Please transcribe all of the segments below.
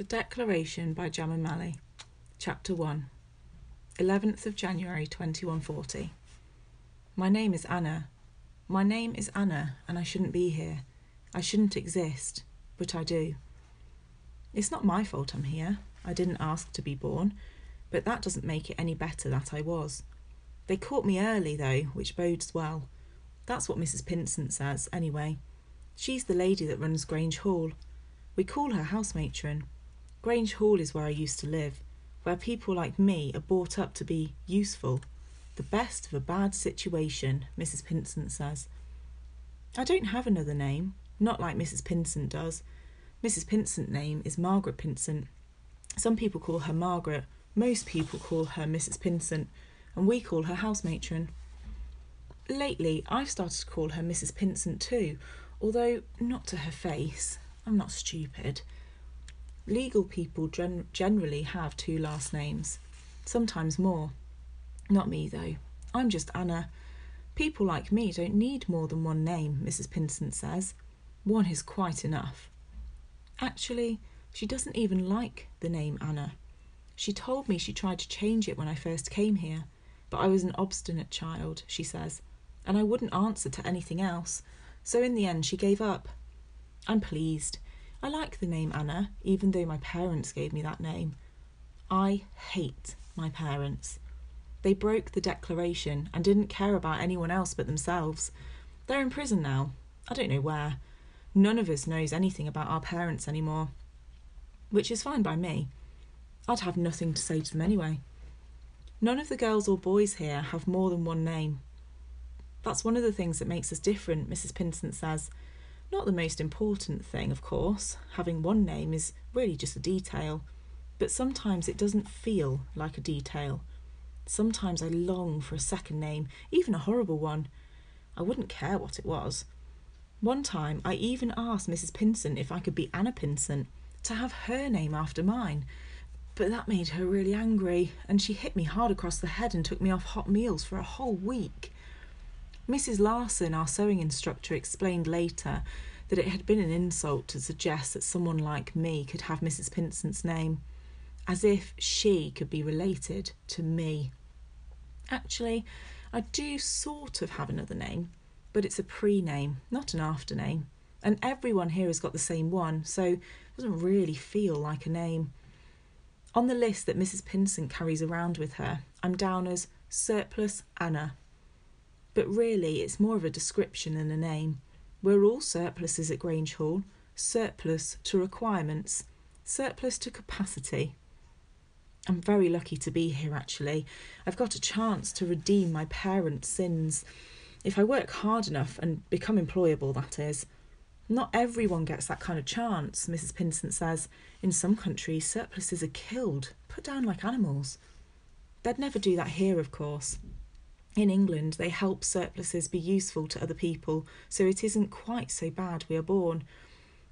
The Declaration by Gemma Malley, Chapter 1, 11th of January 2140. My name is Anna. My name is Anna, and I shouldn't be here. I shouldn't exist, but I do. It's not my fault I'm here. I didn't ask to be born, but that doesn't make it any better that I was. They caught me early, though, which bodes well. That's what Mrs. Pinsent says, anyway. She's the lady that runs Grange Hall. We call her house matron. Grange Hall is where I used to live, where people like me are brought up to be useful. The best of a bad situation, Mrs. Pinsent says. I don't have another name, not like Mrs. Pinsent does. Mrs. Pinsent's name is Margaret Pinsent. Some people call her Margaret, most people call her Mrs. Pinsent, and we call her house matron. Lately, I've started to call her Mrs. Pinsent too, although not to her face. I'm not stupid. Legal people gen- generally have two last names, sometimes more. Not me, though. I'm just Anna. People like me don't need more than one name, Mrs. Pinsent says. One is quite enough. Actually, she doesn't even like the name Anna. She told me she tried to change it when I first came here, but I was an obstinate child, she says, and I wouldn't answer to anything else, so in the end she gave up. I'm pleased. I like the name Anna, even though my parents gave me that name. I hate my parents. They broke the declaration and didn't care about anyone else but themselves. They're in prison now. I don't know where. None of us knows anything about our parents anymore. Which is fine by me. I'd have nothing to say to them anyway. None of the girls or boys here have more than one name. That's one of the things that makes us different, Mrs. Pinsent says. Not the most important thing, of course. Having one name is really just a detail. But sometimes it doesn't feel like a detail. Sometimes I long for a second name, even a horrible one. I wouldn't care what it was. One time I even asked Mrs. Pinsent if I could be Anna Pinsent, to have her name after mine. But that made her really angry, and she hit me hard across the head and took me off hot meals for a whole week. Mrs. Larson, our sewing instructor, explained later that it had been an insult to suggest that someone like me could have Mrs. Pinsent's name, as if she could be related to me. Actually, I do sort of have another name, but it's a pre name, not an after name, and everyone here has got the same one, so it doesn't really feel like a name. On the list that Mrs. Pinsent carries around with her, I'm down as Surplus Anna but really it's more of a description than a name. We're all surpluses at Grange Hall, surplus to requirements, surplus to capacity. I'm very lucky to be here actually. I've got a chance to redeem my parents' sins. If I work hard enough and become employable, that is. Not everyone gets that kind of chance, Mrs. Pinsent says. In some countries, surpluses are killed, put down like animals. They'd never do that here, of course. In England, they help surpluses be useful to other people, so it isn't quite so bad we are born.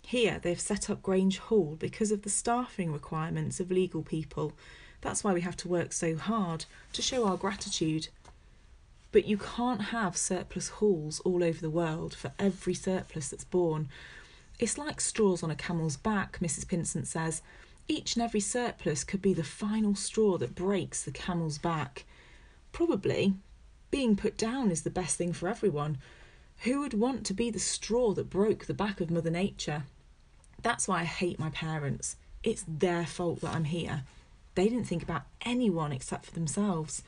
Here, they've set up Grange Hall because of the staffing requirements of legal people. That's why we have to work so hard to show our gratitude. But you can't have surplus halls all over the world for every surplus that's born. It's like straws on a camel's back, Mrs. Pinsent says. Each and every surplus could be the final straw that breaks the camel's back. Probably being put down is the best thing for everyone. Who would want to be the straw that broke the back of Mother Nature? That's why I hate my parents. It's their fault that I'm here. They didn't think about anyone except for themselves.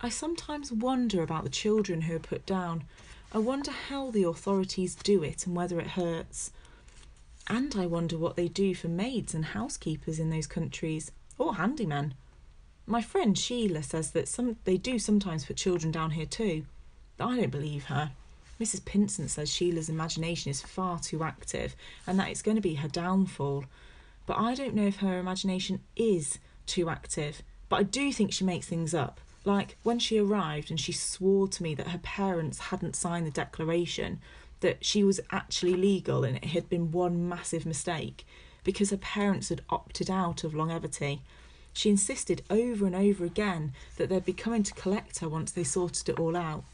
I sometimes wonder about the children who are put down. I wonder how the authorities do it and whether it hurts. And I wonder what they do for maids and housekeepers in those countries, or handymen. My friend Sheila says that some they do sometimes put children down here too. I don't believe her. Mrs. Pinsent says Sheila's imagination is far too active and that it's going to be her downfall. But I don't know if her imagination is too active. But I do think she makes things up. Like when she arrived and she swore to me that her parents hadn't signed the declaration, that she was actually legal and it had been one massive mistake because her parents had opted out of longevity. She insisted over and over again that they'd be coming to collect her once they sorted it all out.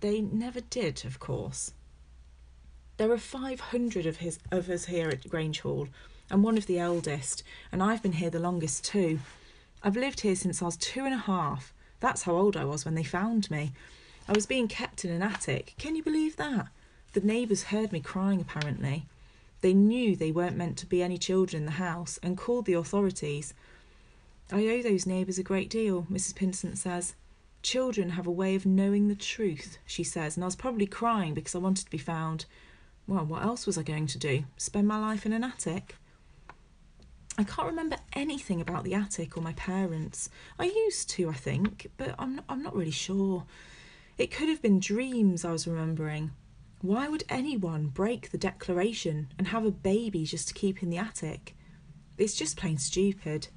They never did, of course. There are 500 of, his, of us here at Grange Hall, I'm one of the eldest, and I've been here the longest too. I've lived here since I was two and a half. That's how old I was when they found me. I was being kept in an attic. Can you believe that? The neighbours heard me crying, apparently. They knew they weren't meant to be any children in the house and called the authorities. I owe those neighbours a great deal, Mrs. Pinsent says. Children have a way of knowing the truth, she says, and I was probably crying because I wanted to be found. Well, what else was I going to do? Spend my life in an attic? I can't remember anything about the attic or my parents. I used to, I think, but I'm not, I'm not really sure. It could have been dreams I was remembering. Why would anyone break the declaration and have a baby just to keep in the attic? It's just plain stupid.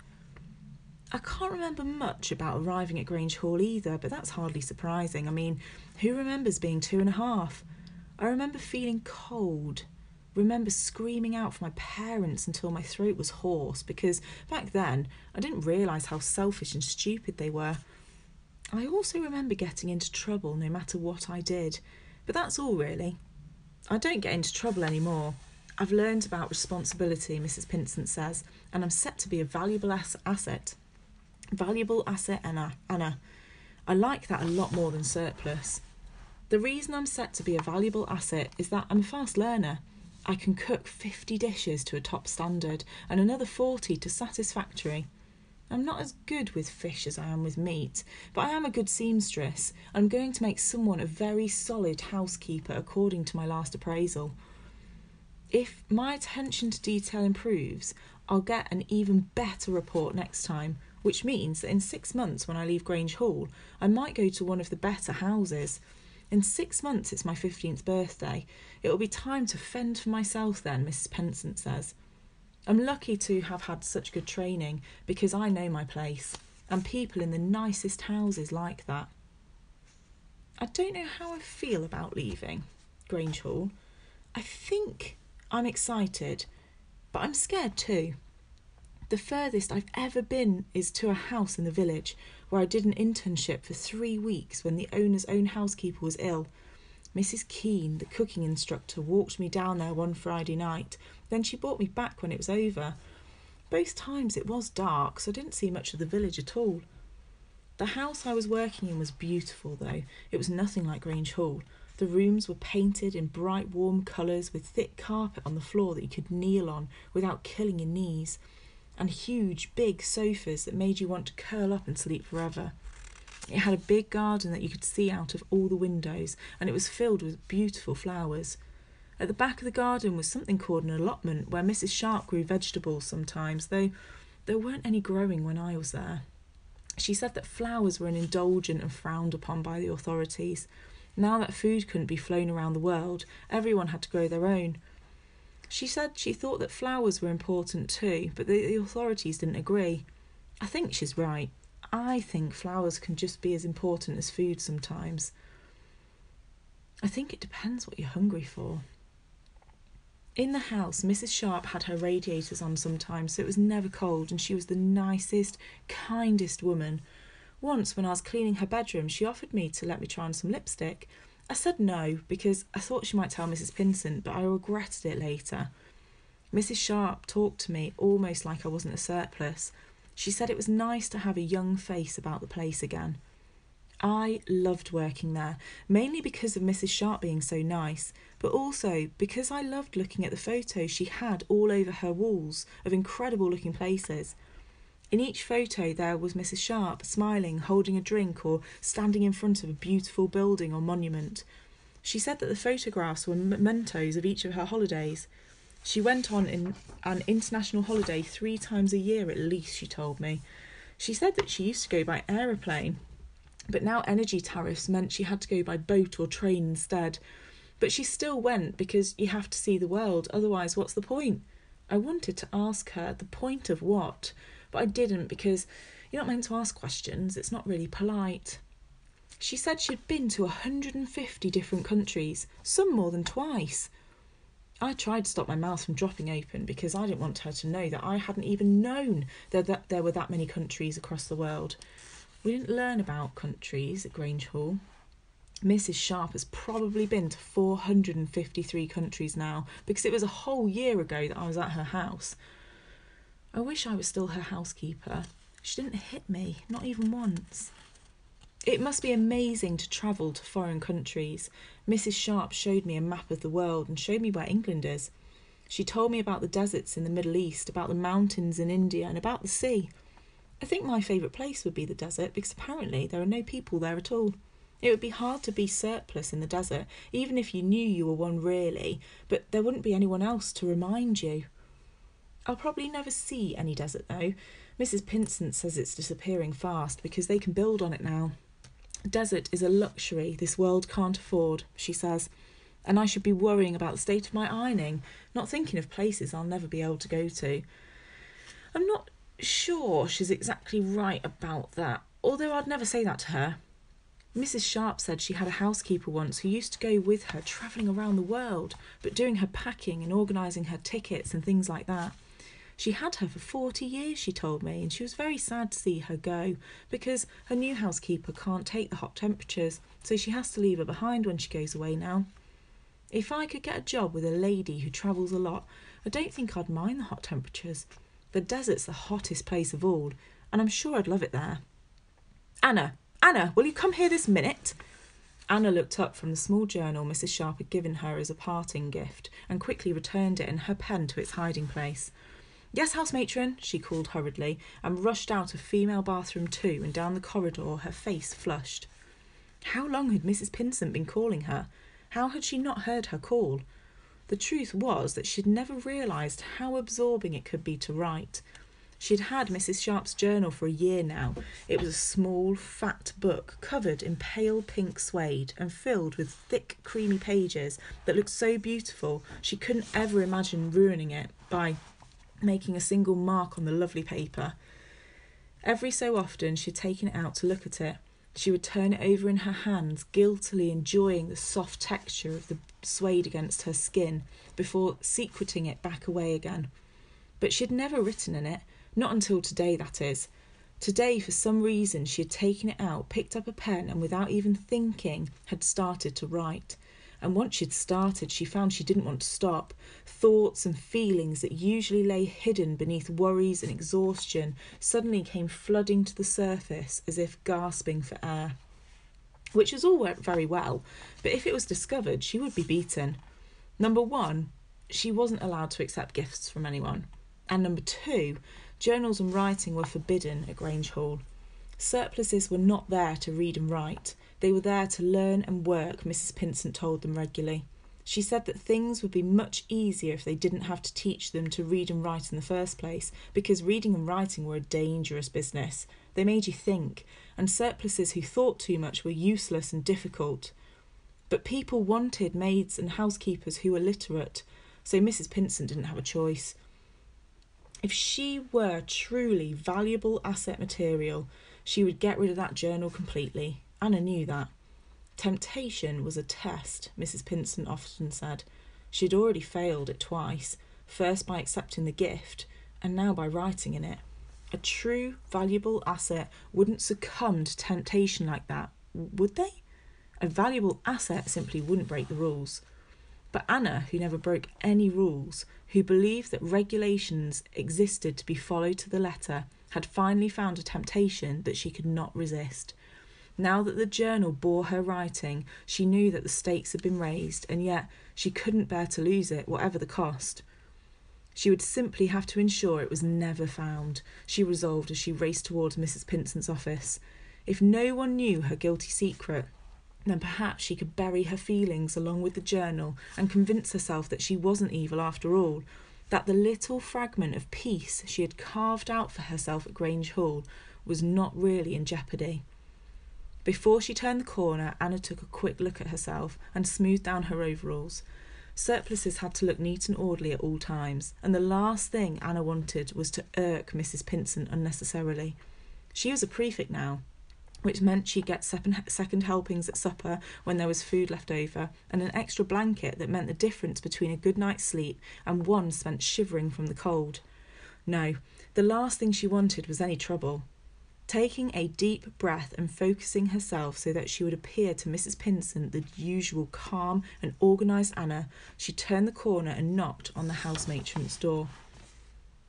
I can't remember much about arriving at Grange Hall either, but that's hardly surprising. I mean, who remembers being two and a half? I remember feeling cold, remember screaming out for my parents until my throat was hoarse because back then I didn't realise how selfish and stupid they were. I also remember getting into trouble no matter what I did but that's all really. I don't get into trouble anymore. I've learned about responsibility, Mrs. Pinsent says, and I'm set to be a valuable ass- asset. Valuable asset, Anna. Anna. I like that a lot more than surplus. The reason I'm set to be a valuable asset is that I'm a fast learner. I can cook 50 dishes to a top standard and another 40 to satisfactory. I'm not as good with fish as I am with meat, but I am a good seamstress. I'm going to make someone a very solid housekeeper according to my last appraisal. If my attention to detail improves, I'll get an even better report next time, which means that in six months, when I leave Grange Hall, I might go to one of the better houses. In six months, it's my 15th birthday. It will be time to fend for myself then, Mrs. Pinsent says. I'm lucky to have had such good training because I know my place, and people in the nicest houses like that. I don't know how I feel about leaving Grange Hall. I think I'm excited, but I'm scared too. The furthest I've ever been is to a house in the village where I did an internship for three weeks when the owner's own housekeeper was ill. Mrs. Keane, the cooking instructor, walked me down there one Friday night then she brought me back when it was over. Both times it was dark, so I didn't see much of the village at all. The house I was working in was beautiful, though. It was nothing like Grange Hall. The rooms were painted in bright, warm colours with thick carpet on the floor that you could kneel on without killing your knees, and huge, big sofas that made you want to curl up and sleep forever. It had a big garden that you could see out of all the windows, and it was filled with beautiful flowers. At the back of the garden was something called an allotment where Mrs. Sharp grew vegetables sometimes, though there weren't any growing when I was there. She said that flowers were an indulgent and frowned upon by the authorities. Now that food couldn't be flown around the world, everyone had to grow their own. She said she thought that flowers were important too, but the, the authorities didn't agree. I think she's right. I think flowers can just be as important as food sometimes. I think it depends what you're hungry for. In the house, Mrs. Sharp had her radiators on sometimes, so it was never cold, and she was the nicest, kindest woman. Once, when I was cleaning her bedroom, she offered me to let me try on some lipstick. I said no, because I thought she might tell Mrs. Pinsent, but I regretted it later. Mrs. Sharp talked to me almost like I wasn't a surplus. She said it was nice to have a young face about the place again. I loved working there, mainly because of Mrs. Sharp being so nice, but also because I loved looking at the photos she had all over her walls of incredible looking places. In each photo, there was Mrs. Sharp smiling, holding a drink, or standing in front of a beautiful building or monument. She said that the photographs were mementos of each of her holidays. She went on in an international holiday three times a year at least, she told me. She said that she used to go by aeroplane, but now energy tariffs meant she had to go by boat or train instead. But she still went because you have to see the world, otherwise, what's the point? I wanted to ask her the point of what, but I didn't because you're not meant to ask questions, it's not really polite. She said she'd been to 150 different countries, some more than twice. I tried to stop my mouth from dropping open because I didn't want her to know that I hadn't even known that, there were that many countries across the world. We didn't learn about countries at Grange Hall. Mrs. Sharp has probably been to 453 countries now because it was a whole year ago that I was at her house. I wish I was still her housekeeper. She didn't hit me, not even once. It must be amazing to travel to foreign countries. Mrs. Sharp showed me a map of the world and showed me where England is. She told me about the deserts in the Middle East, about the mountains in India, and about the sea. I think my favourite place would be the desert because apparently there are no people there at all. It would be hard to be surplus in the desert, even if you knew you were one really, but there wouldn't be anyone else to remind you. I'll probably never see any desert though. Mrs. Pinsent says it's disappearing fast because they can build on it now. Desert is a luxury this world can't afford, she says, and I should be worrying about the state of my ironing, not thinking of places I'll never be able to go to. I'm not sure she's exactly right about that, although I'd never say that to her. Mrs. Sharp said she had a housekeeper once who used to go with her travelling around the world, but doing her packing and organising her tickets and things like that. She had her for 40 years, she told me, and she was very sad to see her go because her new housekeeper can't take the hot temperatures, so she has to leave her behind when she goes away now. If I could get a job with a lady who travels a lot, I don't think I'd mind the hot temperatures. The desert's the hottest place of all, and I'm sure I'd love it there. Anna, Anna, will you come here this minute? Anna looked up from the small journal Mrs. Sharp had given her as a parting gift and quickly returned it and her pen to its hiding place. Yes, house matron, she called hurriedly, and rushed out of female bathroom two and down the corridor, her face flushed. How long had Mrs. Pinsent been calling her? How had she not heard her call? The truth was that she'd never realised how absorbing it could be to write. She'd had Mrs. Sharp's journal for a year now. It was a small, fat book covered in pale pink suede and filled with thick, creamy pages that looked so beautiful she couldn't ever imagine ruining it by making a single mark on the lovely paper. Every so often she had taken it out to look at it. She would turn it over in her hands, guiltily enjoying the soft texture of the suede against her skin, before secreting it back away again. But she had never written in it, not until today, that is. Today, for some reason, she had taken it out, picked up a pen, and without even thinking, had started to write and once she'd started, she found she didn't want to stop. Thoughts and feelings that usually lay hidden beneath worries and exhaustion suddenly came flooding to the surface as if gasping for air. Which was all worked very well, but if it was discovered, she would be beaten. Number one, she wasn't allowed to accept gifts from anyone. And number two, journals and writing were forbidden at Grange Hall. Surpluses were not there to read and write. They were there to learn and work, Mrs. Pinsent told them regularly. She said that things would be much easier if they didn't have to teach them to read and write in the first place, because reading and writing were a dangerous business. They made you think, and surpluses who thought too much were useless and difficult. But people wanted maids and housekeepers who were literate, so Mrs. Pinsent didn't have a choice. If she were truly valuable asset material, she would get rid of that journal completely. Anna knew that. Temptation was a test, Mrs. Pinsent often said. She had already failed it twice, first by accepting the gift, and now by writing in it. A true, valuable asset wouldn't succumb to temptation like that, would they? A valuable asset simply wouldn't break the rules. But Anna, who never broke any rules, who believed that regulations existed to be followed to the letter, had finally found a temptation that she could not resist. Now that the journal bore her writing, she knew that the stakes had been raised, and yet she couldn't bear to lose it, whatever the cost. She would simply have to ensure it was never found, she resolved as she raced towards Mrs. Pinsent's office. If no one knew her guilty secret, then perhaps she could bury her feelings along with the journal and convince herself that she wasn't evil after all, that the little fragment of peace she had carved out for herself at Grange Hall was not really in jeopardy. Before she turned the corner, Anna took a quick look at herself and smoothed down her overalls. Surpluses had to look neat and orderly at all times, and the last thing Anna wanted was to irk Mrs. Pinsent unnecessarily. She was a prefect now, which meant she'd get second helpings at supper when there was food left over, and an extra blanket that meant the difference between a good night's sleep and one spent shivering from the cold. No, the last thing she wanted was any trouble. Taking a deep breath and focusing herself so that she would appear to Mrs. Pinsent the usual calm and organised Anna, she turned the corner and knocked on the house matron's door.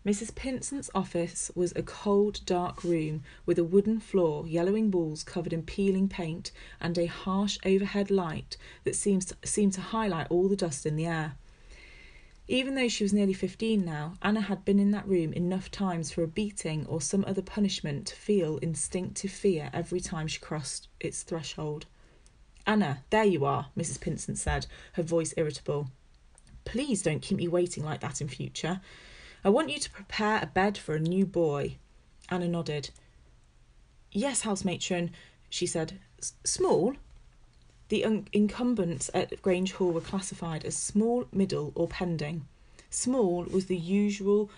Mrs. Pinsent's office was a cold, dark room with a wooden floor, yellowing walls covered in peeling paint, and a harsh overhead light that seems to, seemed to highlight all the dust in the air. Even though she was nearly 15 now, Anna had been in that room enough times for a beating or some other punishment to feel instinctive fear every time she crossed its threshold. Anna, there you are, Mrs. Pinsent said, her voice irritable. Please don't keep me waiting like that in future. I want you to prepare a bed for a new boy. Anna nodded. Yes, house matron, she said. Small? The un- incumbents at Grange Hall were classified as small, middle, or pending. Small was the usual